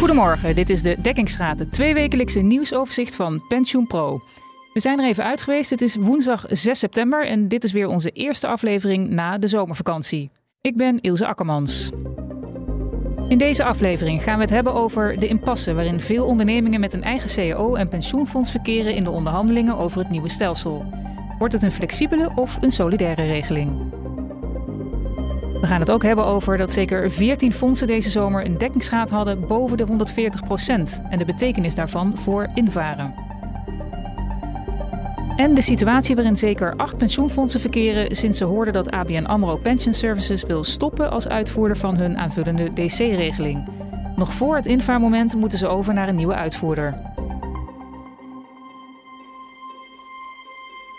Goedemorgen, dit is de Dekkingsraad, het tweewekelijkse nieuwsoverzicht van Pensioen Pro. We zijn er even uit geweest. Het is woensdag 6 september en dit is weer onze eerste aflevering na de zomervakantie. Ik ben Ilse Akkermans. In deze aflevering gaan we het hebben over de impasse waarin veel ondernemingen met een eigen CAO en pensioenfonds verkeren in de onderhandelingen over het nieuwe stelsel. Wordt het een flexibele of een solidaire regeling? We gaan het ook hebben over dat zeker 14 fondsen deze zomer een dekkingsgraad hadden boven de 140% en de betekenis daarvan voor invaren. En de situatie waarin zeker acht pensioenfondsen verkeren sinds ze hoorden dat ABN AMRO Pension Services wil stoppen als uitvoerder van hun aanvullende DC-regeling. Nog voor het invaarmoment moeten ze over naar een nieuwe uitvoerder.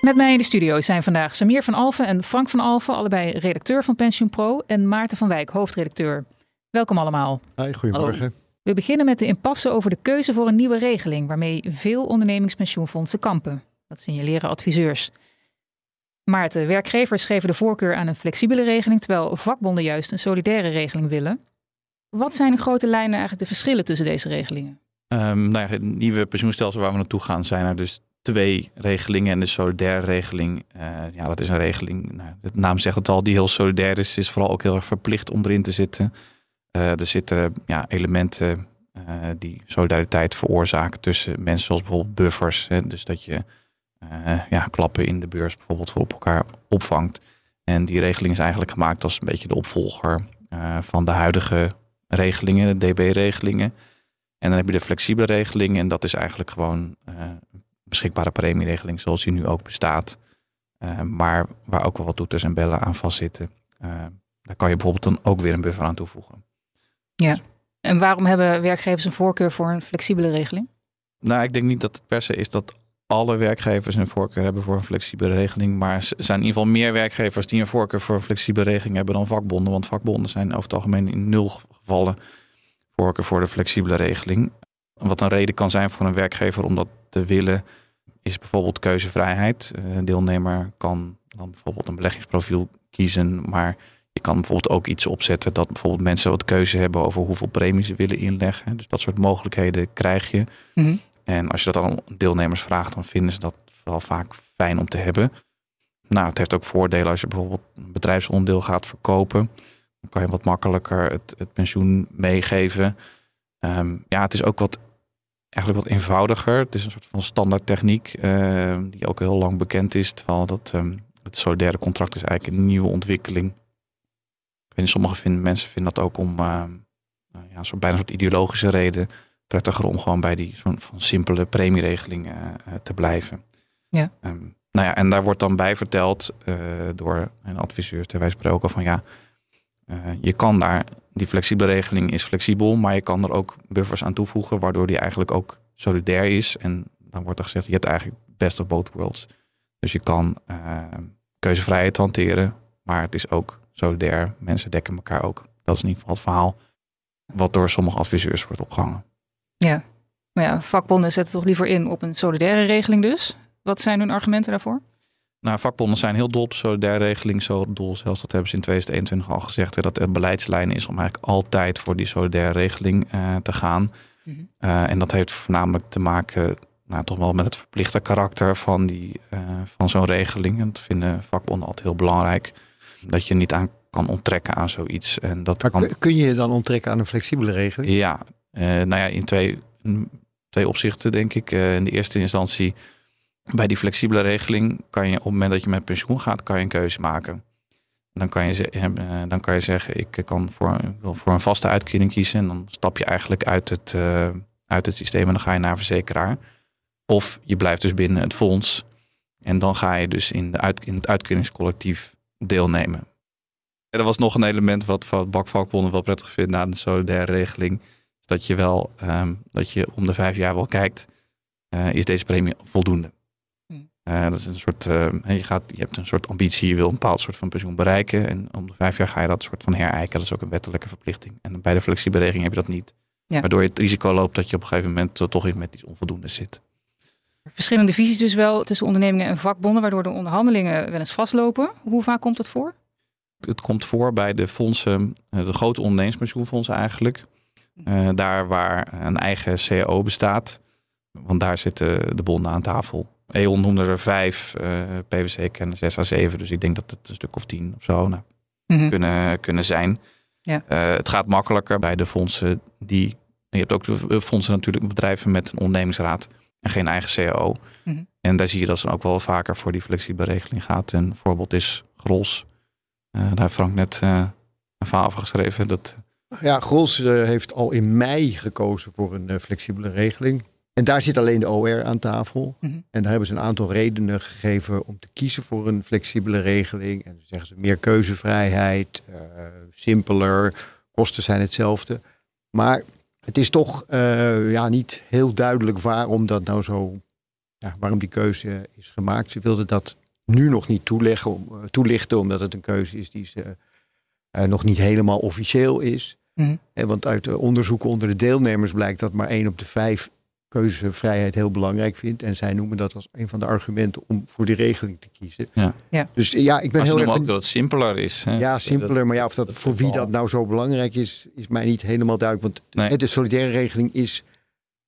Met mij in de studio zijn vandaag Samir van Alfen en Frank van Alfen, allebei redacteur van Pension Pro, en Maarten van Wijk, hoofdredacteur. Welkom allemaal. Hi, goedemorgen. We beginnen met de impasse over de keuze voor een nieuwe regeling, waarmee veel ondernemingspensioenfondsen kampen. Dat signaleren adviseurs. Maarten, werkgevers geven de voorkeur aan een flexibele regeling, terwijl vakbonden juist een solidaire regeling willen. Wat zijn in grote lijnen eigenlijk de verschillen tussen deze regelingen? Um, nou ja, het nieuwe pensioenstelsel waar we naartoe gaan zijn er dus twee regelingen. En de solidaire regeling, uh, ja, dat is een regeling, nou, de naam zegt het al, die heel solidair is. is vooral ook heel erg verplicht om erin te zitten. Uh, er zitten ja, elementen uh, die solidariteit veroorzaken tussen mensen, zoals bijvoorbeeld buffers. Hè, dus dat je ja, klappen in de beurs bijvoorbeeld voor op elkaar opvangt. En die regeling is eigenlijk gemaakt als een beetje de opvolger van de huidige regelingen, de DB-regelingen. En dan heb je de flexibele regeling en dat is eigenlijk gewoon beschikbare premieregeling zoals die nu ook bestaat. Uh, maar waar ook wel wat toeters en bellen aan vastzitten. Uh, daar kan je bijvoorbeeld dan ook weer een buffer aan toevoegen. Ja, en waarom hebben werkgevers een voorkeur voor een flexibele regeling? Nou, ik denk niet dat het per se is dat alle werkgevers een voorkeur hebben voor een flexibele regeling. Maar er zijn in ieder geval meer werkgevers die een voorkeur voor een flexibele regeling hebben dan vakbonden. Want vakbonden zijn over het algemeen in nul gevallen voorkeur voor de flexibele regeling. Wat een reden kan zijn voor een werkgever om dat te willen, is bijvoorbeeld keuzevrijheid. Eh, een deelnemer kan dan bijvoorbeeld een beleggingsprofiel kiezen, maar je kan bijvoorbeeld ook iets opzetten dat bijvoorbeeld mensen wat keuze hebben over hoeveel premie ze willen inleggen. Dus dat soort mogelijkheden krijg je. Mm En als je dat aan deelnemers vraagt, dan vinden ze dat wel vaak fijn om te hebben. Nou, het heeft ook voordelen als je bijvoorbeeld een bedrijfsonderdeel gaat verkopen. Dan kan je wat makkelijker het, het pensioen meegeven. Um, ja, het is ook wat eigenlijk wat eenvoudiger. Het is een soort van standaard techniek uh, die ook heel lang bekend is. Terwijl dat, um, het solidaire contract is eigenlijk een nieuwe ontwikkeling. Ik weet sommige vinden, mensen vinden dat ook om uh, ja, zo bijna een soort ideologische reden prettiger om gewoon bij die soort van simpele premieregeling uh, te blijven. Ja. Um, nou ja, en daar wordt dan bij verteld door een adviseur ter wijze spreken van ja, je kan daar die flexibele regeling is flexibel, maar je kan er ook buffers aan toevoegen, waardoor die eigenlijk ook solidair is. En dan wordt er gezegd, je hebt eigenlijk best of both worlds. Dus je kan uh, keuzevrijheid hanteren, maar het is ook solidair. Mensen dekken elkaar ook. Dat is in ieder geval het verhaal wat door sommige adviseurs wordt opgehangen. Ja, maar ja, vakbonden zetten toch liever in op een solidaire regeling dus. Wat zijn hun argumenten daarvoor? Nou, vakbonden zijn heel dol op de solidaire regeling. Zo dol zelfs, dat hebben ze in 2021 al gezegd. dat het beleidslijn is om eigenlijk altijd voor die solidaire regeling uh, te gaan. Mm -hmm. uh, en dat heeft voornamelijk te maken nou, toch wel met het verplichte karakter van, die, uh, van zo'n regeling. En dat vinden vakbonden altijd heel belangrijk. Dat je niet aan kan onttrekken aan zoiets. En dat maar kan... kun je je dan onttrekken aan een flexibele regeling? Ja, nou ja, in twee, in twee opzichten denk ik. in de eerste instantie bij die flexibele regeling kan je op het moment dat je met pensioen gaat, kan je een keuze maken. Dan kan je, eh, dan kan je zeggen, ik kan voor, wil voor een vaste uitkering kiezen. En dan stap je eigenlijk uit het, uh, uit het systeem en dan ga je naar verzekeraar. Of je blijft dus binnen het fonds. En dan ga je dus in, de uit, in het uitkeringscollectief deelnemen. Er was nog een element wat bakvakbonden wel prettig vindt na de solidaire regeling. Dat je wel, um, dat je om de vijf jaar wel kijkt, uh, is deze premie voldoende? Uh, dat is een soort, uh, je, gaat, je hebt een soort ambitie, je wil een bepaald soort van pensioen bereiken. En om de vijf jaar ga je dat soort van herijken. Dat is ook een wettelijke verplichting. En bij de flexibele regeling heb je dat niet. Ja. Waardoor je het risico loopt dat je op een gegeven moment toch met iets onvoldoende zit. Verschillende visies dus wel tussen ondernemingen en vakbonden, waardoor de onderhandelingen wel eens vastlopen. Hoe vaak komt dat voor? Het komt voor bij de fondsen, de grote ondernemingspensioenfondsen eigenlijk. Uh, daar waar een eigen CAO bestaat. Want daar zitten de bonden aan tafel. E.ON noemde er vijf, uh, PwC kennen zes à zeven. Dus ik denk dat het een stuk of tien of zo nou, mm-hmm. kunnen, kunnen zijn. Ja. Uh, het gaat makkelijker bij de fondsen die... Je hebt ook de fondsen natuurlijk bedrijven met een ondernemingsraad en geen eigen CAO. Mm-hmm. En daar zie je dat ze ook wel vaker voor die flexibele regeling gaat. Een voorbeeld is Grols. Uh, daar heeft Frank net uh, een verhaal over geschreven. Dat... Ja, Grols heeft al in mei gekozen voor een flexibele regeling. En daar zit alleen de OR aan tafel. Mm-hmm. En daar hebben ze een aantal redenen gegeven om te kiezen voor een flexibele regeling. En dan zeggen ze meer keuzevrijheid, uh, simpeler, kosten zijn hetzelfde. Maar het is toch uh, ja, niet heel duidelijk waarom dat nou zo, ja, waarom die keuze is gemaakt. Ze wilden dat nu nog niet toeleggen, uh, toelichten, omdat het een keuze is die ze, nog niet helemaal officieel is. En want uit onderzoeken onder de deelnemers blijkt dat maar één op de vijf keuzevrijheid heel belangrijk vindt. En zij noemen dat als een van de argumenten om voor die regeling te kiezen. Ja. ja. Dus ja, ik ben maar heel erg... ook dat het simpeler is. Hè? Ja, simpeler. Maar ja, of dat, voor wie dat nou zo belangrijk is, is mij niet helemaal duidelijk. Want nee. de solidaire regeling is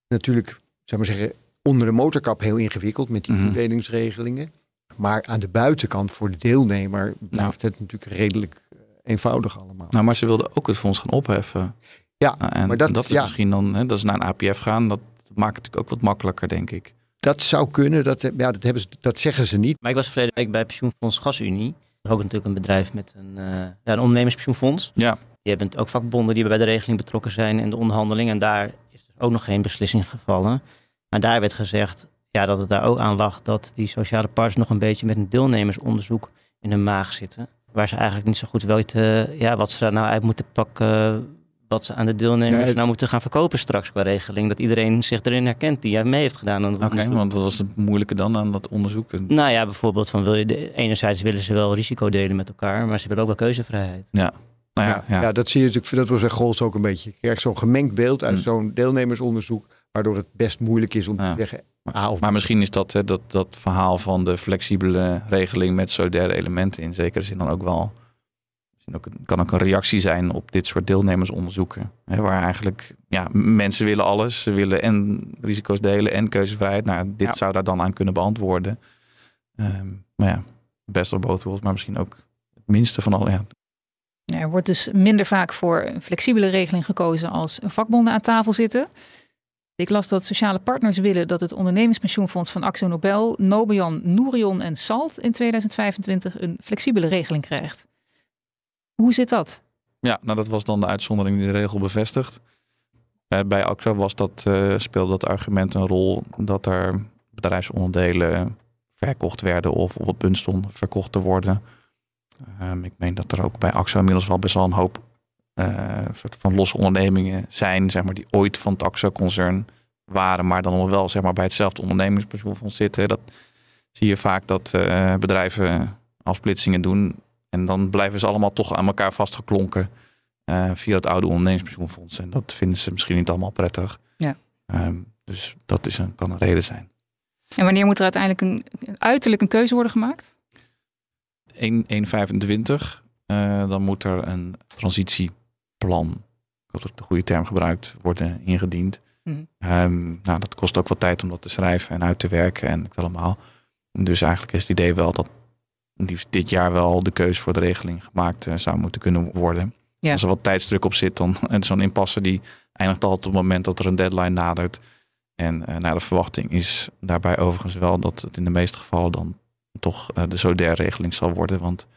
natuurlijk, zou maar zeggen, onder de motorkap heel ingewikkeld met die toedelingsregelingen. Maar aan de buitenkant voor de deelnemer blijft het natuurlijk redelijk eh, eenvoudig allemaal. Nou, maar ze wilden ook het fonds gaan opheffen. Ja, en maar dat, dat is ja. misschien dan, hè, dat is naar een APF gaan. Dat maakt het natuurlijk ook wat makkelijker, denk ik. Dat zou kunnen, dat, ja, dat, hebben ze, dat zeggen ze niet. Maar ik was verleden week bij pensioenfonds Gasunie. Ook natuurlijk een bedrijf met een, uh, ja, een ondernemerspensioenfonds. Ja. Die hebben ook vakbonden die bij de regeling betrokken zijn in de onderhandeling. En daar is dus ook nog geen beslissing gevallen. Maar daar werd gezegd ja, dat het daar ook aan lag dat die sociale partners nog een beetje met een deelnemersonderzoek in hun maag zitten. Waar ze eigenlijk niet zo goed weten ja, wat ze daar nou uit moeten pakken wat ze aan de deelnemers nee. nou moeten gaan verkopen straks qua regeling. Dat iedereen zich erin herkent die mee heeft gedaan. Oké, want wat was het moeilijke dan aan dat onderzoek? Nou ja, bijvoorbeeld van wil je de, enerzijds willen ze wel risico delen met elkaar, maar ze willen ook wel keuzevrijheid. Ja. Nou ja, ja, ja. dat zie je natuurlijk, dat was een Gols ook een beetje. Je krijgt zo'n gemengd beeld uit mm. zo'n deelnemersonderzoek, waardoor het best moeilijk is om te zeggen. Maar, of maar misschien is dat, hè, dat dat verhaal van de flexibele regeling met solidaire elementen in zekere zin dan ook wel ook, kan ook een reactie zijn op dit soort deelnemersonderzoeken. Hè, waar eigenlijk ja, mensen willen alles. Ze willen en risico's delen en keuzevrijheid. Nou, dit zou daar dan aan kunnen beantwoorden. Um, maar ja, best of both worlds, maar misschien ook het minste van al. Ja. Ja, er wordt dus minder vaak voor een flexibele regeling gekozen als vakbonden aan tafel zitten. Ik las dat sociale partners willen dat het ondernemingspensioenfonds van Axo Nobel, Nobian, Nourion en Salt in 2025 een flexibele regeling krijgt. Hoe zit dat? Ja, nou dat was dan de uitzondering die de regel bevestigt. Eh, bij AXA was dat, uh, speelde dat argument een rol dat er bedrijfsonderdelen verkocht werden of op het punt stonden verkocht te worden. Um, ik meen dat er ook bij AXA inmiddels wel best wel een hoop uh, soort van losse ondernemingen zijn, zeg maar, die ooit van het AXA-concern waren, maar dan nog wel zeg maar, bij hetzelfde ondernemingspensioenfonds zitten. Dat zie je vaak dat bedrijven afsplitsingen doen en dan blijven ze allemaal toch aan elkaar vastgeklonken uh, via het oude ondernemingspensioenfonds. En dat vinden ze misschien niet allemaal prettig. Ja. Um, dus dat is een, kan een reden zijn. En wanneer moet er uiteindelijk een, uiterlijk een keuze worden gemaakt? 1.25. Uh, dan moet er een transitieplan, ik had de goede term gebruikt, worden ingediend. Mm. Um, nou, dat kost ook wat tijd om dat te schrijven en uit te werken en allemaal. Dus eigenlijk is het idee wel dat liefst dit jaar wel de keuze voor de regeling gemaakt uh, zou moeten kunnen worden. Ja. Als er wat tijdsdruk op zit, dan en zo'n impasse die eindigt altijd op het moment dat er een deadline nadert. En uh, naar de verwachting is daarbij overigens wel dat het in de meeste gevallen dan toch uh, de solidaire regeling zal worden. Want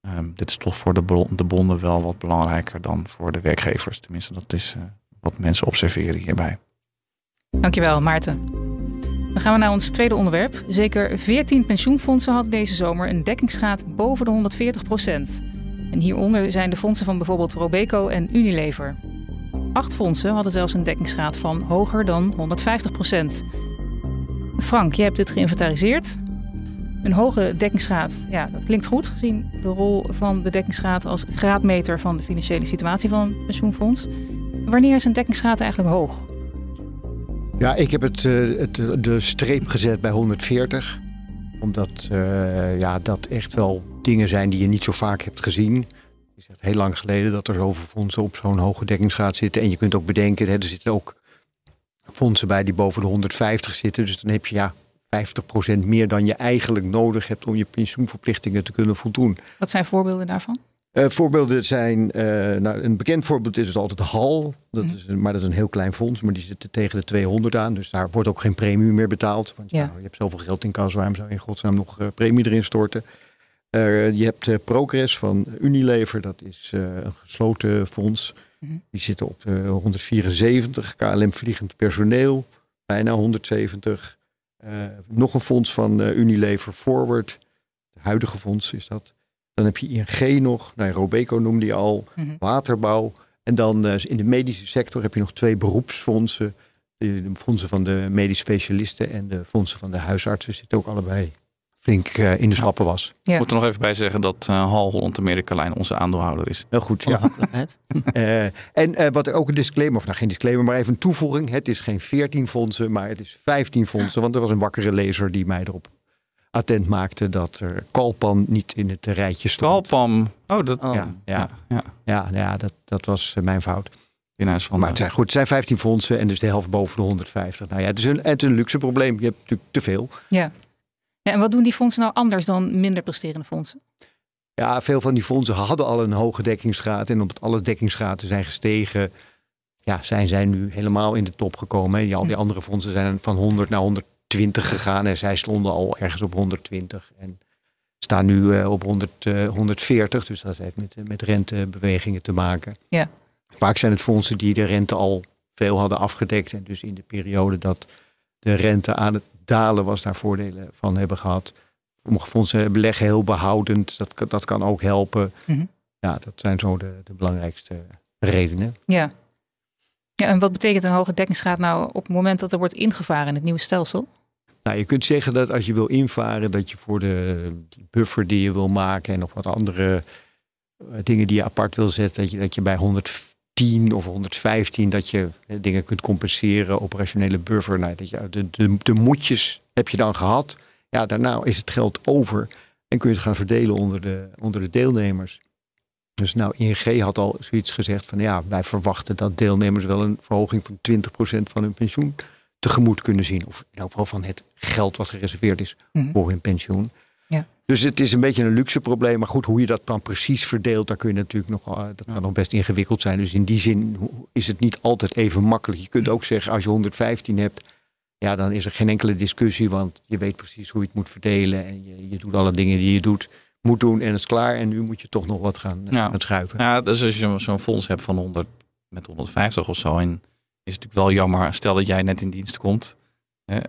um, dit is toch voor de, de bonden wel wat belangrijker dan voor de werkgevers. Tenminste, dat is wat mensen observeren hierbij. Dankjewel, Maarten. Dan gaan we naar ons tweede onderwerp. Zeker 14 pensioenfondsen hadden deze zomer een dekkingsgraad boven de 140 procent. En hieronder zijn de fondsen van bijvoorbeeld Robeco en Unilever. Acht fondsen hadden zelfs een dekkingsgraad van hoger dan 150 procent. Frank, je hebt dit geïnventariseerd. Een hoge dekkingsgraad, ja, dat klinkt goed gezien de rol van de dekkingsgraad als graadmeter van de financiële situatie van een pensioenfonds. Wanneer is een dekkingsgraad eigenlijk hoog? Ja, ik heb het, uh, het, de streep gezet bij 140. Omdat uh, ja, dat echt wel dingen zijn die je niet zo vaak hebt gezien. is echt heel lang geleden dat er zoveel fondsen op zo'n hoge dekkingsgraad zitten. En je kunt ook bedenken, hè, er zitten ook fondsen bij die boven de 150 zitten. Dus dan heb je ja 50% meer dan je eigenlijk nodig hebt om je pensioenverplichtingen te kunnen voldoen. Wat zijn voorbeelden daarvan? Uh, voorbeelden zijn, uh, nou, een bekend voorbeeld is het altijd Hal. Dat is, maar dat is een heel klein fonds, maar die zit tegen de 200 aan. Dus daar wordt ook geen premie meer betaald. Want ja. nou, je hebt zoveel geld in kas, waarom zou je in godsnaam nog uh, premie erin storten? je hebt Progress van Unilever, dat is een gesloten fonds. Mhm. Die zitten op 174. KLM Vliegend Personeel, bijna 170. nog een fonds van Unilever Forward. Het huidige fonds is dat. Dan heb je ING nog, nou, Robeco noemde je al, mhm. waterbouw. En dan uh, in de medische sector heb je nog twee beroepsfondsen. De, de, fondsen van de medisch specialisten en de fondsen van de huisartsen zitten ook allebei flink uh, in de schappen was. Ja. Ik moet er nog even bij zeggen dat uh, Hal Holland Amerika Lijn onze aandeelhouder is. Heel goed, ja. uh, en wat ook een disclaimer, of nou geen disclaimer, maar even een toevoeging. Het is geen 14 fondsen, maar het is 15 fondsen. Want er was een wakkere lezer die mij erop attent maakte dat er Kalpan niet in het rijtje stond. Kalpan, oh dat... Ja, ja, ja. ja, ja dat, dat was eh, mijn fout. In huis van maar het zijn, goed, het zijn 15 fondsen en dus de helft boven de 150. Nou ja, het is een, het is een luxe probleem. Je hebt natuurlijk te veel. Ja. ja. En wat doen die fondsen nou anders dan minder presterende fondsen? Ja, veel van die fondsen hadden al een hoge dekkingsgraad. En omdat alle dekkingsgraden zijn gestegen, ja, zijn zij nu helemaal in de top gekomen. En al die hm. andere fondsen zijn van 100 naar 100 20 gegaan en zij stonden al ergens op 120 en staan nu uh, op 100, uh, 140. Dus dat heeft met, met rentebewegingen te maken. Ja. Vaak zijn het fondsen die de rente al veel hadden afgedekt en dus in de periode dat de rente aan het dalen was, daar voordelen van hebben gehad. Sommige fondsen beleggen heel behoudend, dat, dat kan ook helpen. Mhm. Ja, dat zijn zo de, de belangrijkste redenen. Ja. ja, en wat betekent een hoge dekkingsgraad nou op het moment dat er wordt ingevaren in het nieuwe stelsel? Nou, je kunt zeggen dat als je wil invaren, dat je voor de buffer die je wil maken en nog wat andere eh, dingen die je apart wil zetten, dat je, dat je bij 110 of 115 dat je eh, dingen kunt compenseren, operationele buffer. Nou, dat je, de, de, de moedjes heb je dan gehad. Ja, daarna is het geld over en kun je het gaan verdelen onder de, onder de deelnemers. Dus nou, ING had al zoiets gezegd van ja, wij verwachten dat deelnemers wel een verhoging van 20% van hun pensioen tegemoet kunnen zien. Of in ieder geval van het geld wat gereserveerd is mhm. voor hun pensioen. Ja. Dus het is een beetje een luxe probleem. Maar goed, hoe je dat dan precies verdeelt, daar kun je natuurlijk nog, eh, dat kan nog best ingewikkeld zijn. Dus in die zin is het niet altijd even makkelijk. Je kunt ook zeggen, als je 115 hebt, ja, dan is er geen enkele discussie. Want je weet precies hoe je het moet verdelen. En je, je doet alle dingen die je doet, moet doen en het is klaar. En nu moet je toch nog wat gaan, ja. gaan schuiven. Ja, dus als je zo'n fonds hebt van 100 met 150 of zo. En is natuurlijk wel jammer. Stel dat jij net in dienst komt.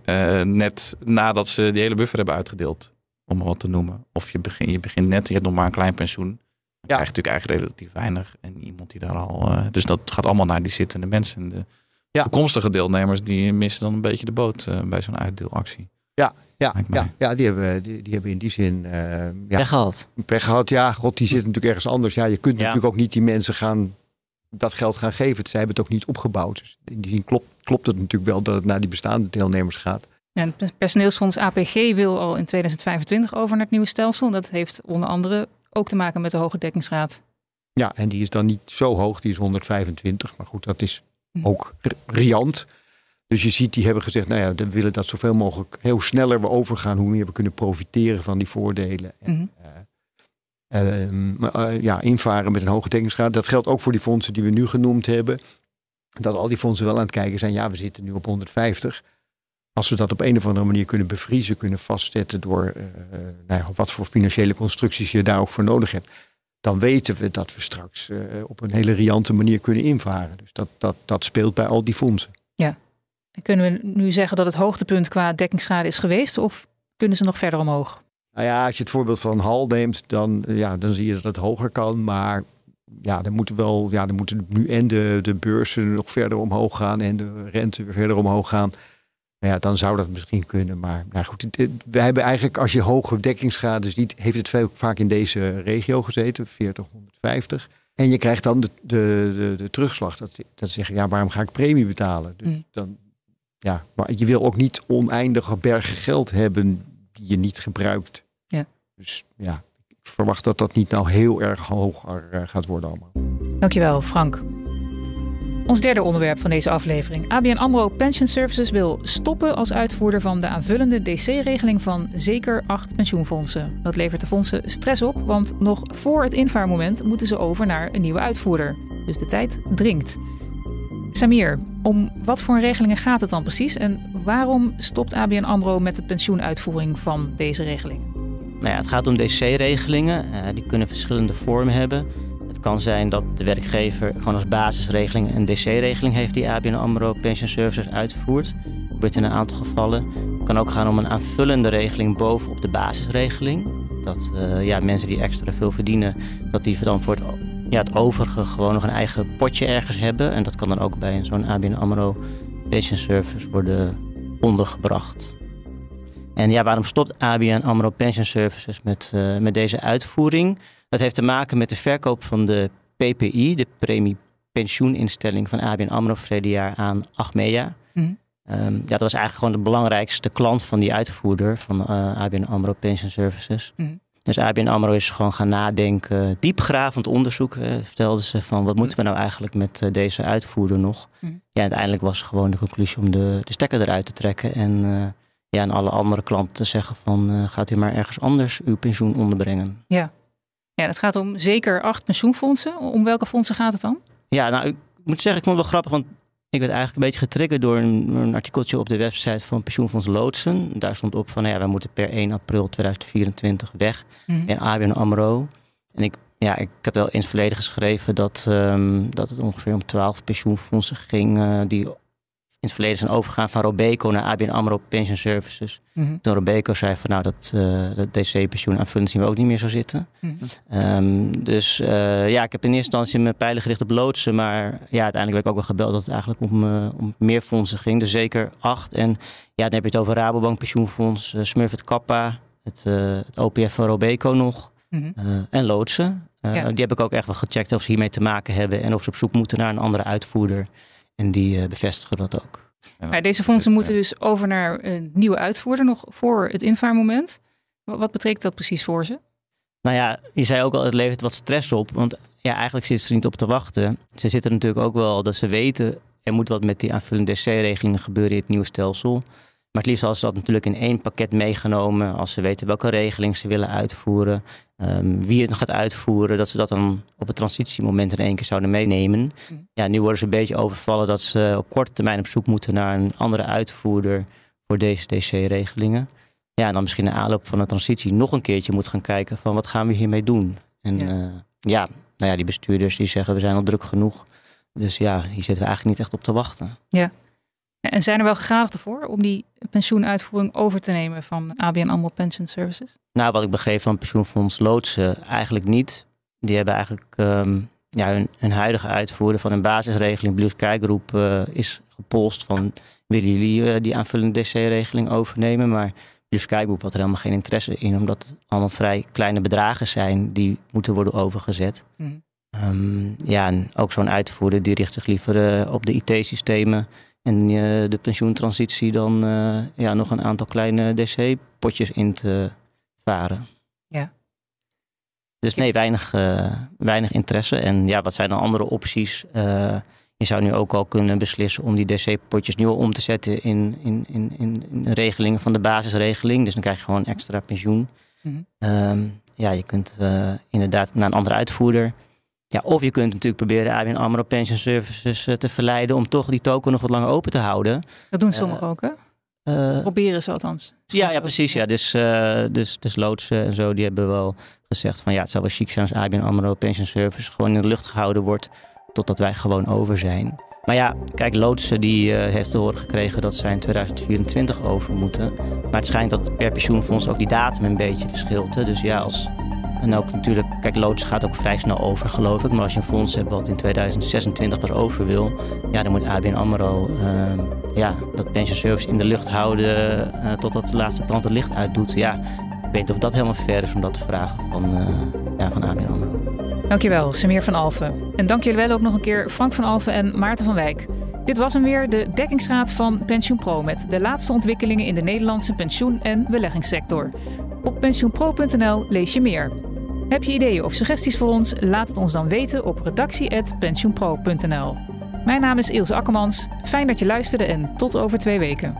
Uh, net nadat ze die hele buffer hebben uitgedeeld. Om maar wat te noemen. Of je, begint je begint net, je hebt nog maar een klein pensioen. Dan ja. krijg je natuurlijk eigenlijk relatief weinig. En iemand die daar al... Uh, dus dat gaat allemaal naar die zittende mensen. De ja. toekomstige deelnemers die missen dan een beetje de boot uh, bij zo'n uitdeelactie. Ja, ja, ja, ja die, hebben, die, die hebben in die zin... ja, pech gehad. Pech gehad, ja. God, die zit natuurlijk ergens anders. Ja, je kunt natuurlijk ook niet die mensen gaan dat geld gaan geven. Zij hebben het ook niet opgebouwd. Dus in die zin klopt, klopt het natuurlijk wel dat het naar die bestaande deelnemers gaat. Ja, het personeelsfonds APG wil al in 2025 over naar het nieuwe stelsel. Dat heeft onder andere ook te maken met de hoge dekkingsgraad. Ja, en die is dan niet zo hoog, die is 125. Maar goed, dat is hm. ook riant. Dus je ziet, die hebben gezegd, nou ja, we willen dat zoveel mogelijk heel sneller we overgaan, hoe meer we kunnen profiteren van die voordelen. En, mhm. eh, uh, ja, invaren met een hoge dekkingsgraad. Dat geldt ook voor die fondsen die we nu genoemd hebben. Dat al die fondsen wel aan het kijken zijn. Ja, we zitten nu op 150. Als we dat op een of andere manier kunnen bevriezen, kunnen vastzetten door uh, nou ja, wat voor financiële constructies je daar ook voor nodig hebt. Dan weten we dat we straks op een hele riante manier kunnen invaren. Dus dat, dat, dat speelt bij al die fondsen. Ja. En kunnen we nu zeggen dat het hoogtepunt qua dekkingsgraad is geweest? Of kunnen ze nog verder omhoog? Nou ja, als je het voorbeeld van Hal neemt, dan, ja, dan zie je dat het hoger kan. Maar ja, dan moeten wel, ja, dan moeten nu en de, de beurzen nog verder omhoog gaan en de rente weer verder omhoog gaan. Nou ja, dan zou dat misschien kunnen. Maar nou goed, we hebben eigenlijk, als je hoge dekkingsgraden ziet, heeft het veel, vaak in deze regio gezeten, 40, 150. En je krijgt dan de, de, de, de terugslag. Dat, dat zeggen, ja, waarom ga ik premie betalen? Dus mm. dan, ja, maar je wil ook niet oneindige bergen geld hebben die je niet gebruikt. Ja. Dus ja, ik verwacht dat dat niet nou heel erg hoger gaat worden allemaal. Dankjewel, Frank. Ons derde onderwerp van deze aflevering. ABN AMRO Pension Services wil stoppen als uitvoerder van de aanvullende DC-regeling van zeker acht pensioenfondsen. Dat levert de fondsen stress op, want nog voor het invaarmoment moeten ze over naar een nieuwe uitvoerder. Dus de tijd dringt. Samir, om wat voor regelingen gaat het dan precies en waarom stopt ABN AMRO met de pensioenuitvoering van deze regeling? Nou ja, het gaat om DC-regelingen. Uh, die kunnen verschillende vormen hebben. Het kan zijn dat de werkgever gewoon als basisregeling een DC-regeling heeft die ABN AMRO Pension Services uitvoert. Dat gebeurt in een aantal gevallen. Het kan ook gaan om een aanvullende regeling bovenop de basisregeling. Dat uh, ja, mensen die extra veel verdienen, dat die dan voor het, ja, het overige gewoon nog een eigen potje ergens hebben. En dat kan dan ook bij zo'n ABN AMRO Pension Service worden ondergebracht. En ja, waarom stopt ABN AMRO Pension Services met, uh, met deze uitvoering? Dat heeft te maken met de verkoop van de PPI, de premie pensioeninstelling van ABN AMRO verleden jaar aan Achmea. Mm. ja, dat was eigenlijk gewoon de belangrijkste klant van die uitvoerder van uh, eh, ABN AMRO Pension Services. Mhm. Dus ABN AMRO is gewoon gaan nadenken, diepgravend onderzoek, uh, vertelden ze van wat moeten we nou eigenlijk met uh, deze uitvoerder nog. Mhm. Ja, uiteindelijk was gewoon de conclusie om de, de stekker eruit te trekken en ja, en alle andere klanten te zeggen van gaat u maar ergens anders uw pensioen onderbrengen. Ja, ja, het gaat om zeker acht pensioenfondsen. Om welke fondsen gaat het dan? Ja, nou, ik moet zeggen, ik vond het wel grappig, want ik werd eigenlijk een beetje getriggerd door een, een artikeltje op de website van Pensioenfonds Loodsen. Daar stond op van, nou ja, wij moeten per 1 april 2024 weg mm in ABN AMRO. En ik, ja, ik heb wel in het verleden geschreven dat, um, dat het ongeveer om 12 pensioenfondsen ging uh, die in het verleden zijn overgegaan van Robeco naar ABN AMRO Pension Services. Mm Toen Robeco zei van nou dat, uh, dat DC-pensioen aanvullend zien we ook niet meer zo zitten. Mhm. Ehm, dus uh, ja, ik heb in eerste instantie mijn pijlen gericht op loodsen. Maar ja, uiteindelijk werd ik ook wel gebeld dat het eigenlijk om, uh, om meer fondsen ging. Dus zeker acht. En ja, dan heb je het over Rabobank Pensioenfonds, Smurfit Kappa, het, het OPF van Robeco nog. Mm en loodsen. Die heb ik ook echt wel gecheckt of ze hiermee te maken hebben. En of ze op zoek moeten naar een andere uitvoerder. En die eh, bevestigen dat ook. Ja, deze fondsen moeten dus over naar een nieuwe uitvoerder nog voor het invaarmoment. Wat betekent dat precies voor ze? Nou ja, je zei ook al, het levert wat stress op. Want ja, eigenlijk zitten ze er niet op te wachten. Ze zitten natuurlijk ook wel dat ze weten, er moet wat met die aanvullende DC-regelingen gebeuren in het nieuwe stelsel. Maar het liefst als ze dat natuurlijk in één pakket meegenomen. Als ze weten welke regeling ze willen uitvoeren. Um, wie het gaat uitvoeren. Dat ze dat dan op het transitiemoment in één keer zouden meenemen. Mm. Ja, nu worden ze een beetje overvallen dat ze op korte termijn op zoek moeten naar een andere uitvoerder voor deze DC-regelingen. Ja, en dan misschien in aanloop van de transitie nog een keertje moet gaan kijken van wat gaan we hiermee doen. En ja, uh, ja nou ja, die bestuurders die zeggen we zijn al druk genoeg. Dus ja, hier zitten we eigenlijk niet echt op te wachten. Ja. En zijn er wel gegadigden voor om die pensioenuitvoering over te nemen van ABN AMRO Pension Services? Nou, wat ik begreep van pensioenfonds Loodsen, eigenlijk niet. Die hebben eigenlijk um, ja, hun, hun, huidige uitvoerder van een basisregeling, Blue Sky Group, uh, is gepolst van willen jullie uh, die aanvullende DC-regeling overnemen? Maar Blue Sky Group had er helemaal geen interesse in, omdat het allemaal vrij kleine bedragen zijn die moeten worden overgezet. Mm. Um, ja, en ook zo'n uitvoerder die richt zich liever uh, op de IT-systemen en uh, de pensioentransitie dan uh, ja, nog een aantal kleine DC-potjes in te varen. Ja. Dus nee, weinig, uh, weinig interesse. En ja, wat zijn dan andere opties? je zou nu ook al kunnen beslissen om die DC-potjes nu al om te zetten in, in, in, in, regelingen van de basisregeling. Dus dan krijg je gewoon extra pensioen. Mm -hmm. um, ja, je kunt inderdaad naar een andere uitvoerder. Ja, of je kunt natuurlijk proberen ABN AMRO Pension Services eh, te verleiden om toch die token nog wat langer open te houden. Dat doen sommigen uh, ook, hè? Uh, Proberen ze althans. Ja, ja, precies. Ja. Dus, uh, dus, dus loodsen en zo, die hebben wel gezegd van ja, het zou wel chic zijn als ABN AMRO Pension Service gewoon in de lucht gehouden wordt totdat wij gewoon over zijn. Maar ja, kijk, loodsen die heeft te horen gekregen dat zij in 2024 over moeten. Maar het schijnt dat per pensioenfonds ook die datum een beetje verschilt. Hè? Dus ja, als en ook natuurlijk, kijk, loods gaat ook vrij snel over, geloof ik. Maar als je een fonds hebt wat in 2026 pas over wil, ja, dan moet ABN AMRO uh, ja, dat pension service in de lucht houden uh, totdat de laatste plant het licht uitdoet. Ja, ik weet niet of dat helemaal ver is om dat te vragen van, uh, ja, van ABN AMRO. Dankjewel, Samir van Alfen. En dank jullie wel ook nog een keer Frank van Alfen en Maarten van Wijk. Dit was hem weer, de dekkingsraad van PensioenPro met de laatste ontwikkelingen in de Nederlandse pensioen- en beleggingssector. Op pensioenpro.nl lees je meer. Heb je ideeën of suggesties voor ons? Laat het ons dan weten op redactie.pensioenpro.nl. Mijn naam is Ilse Akkermans. Fijn dat je luisterde en tot over twee weken.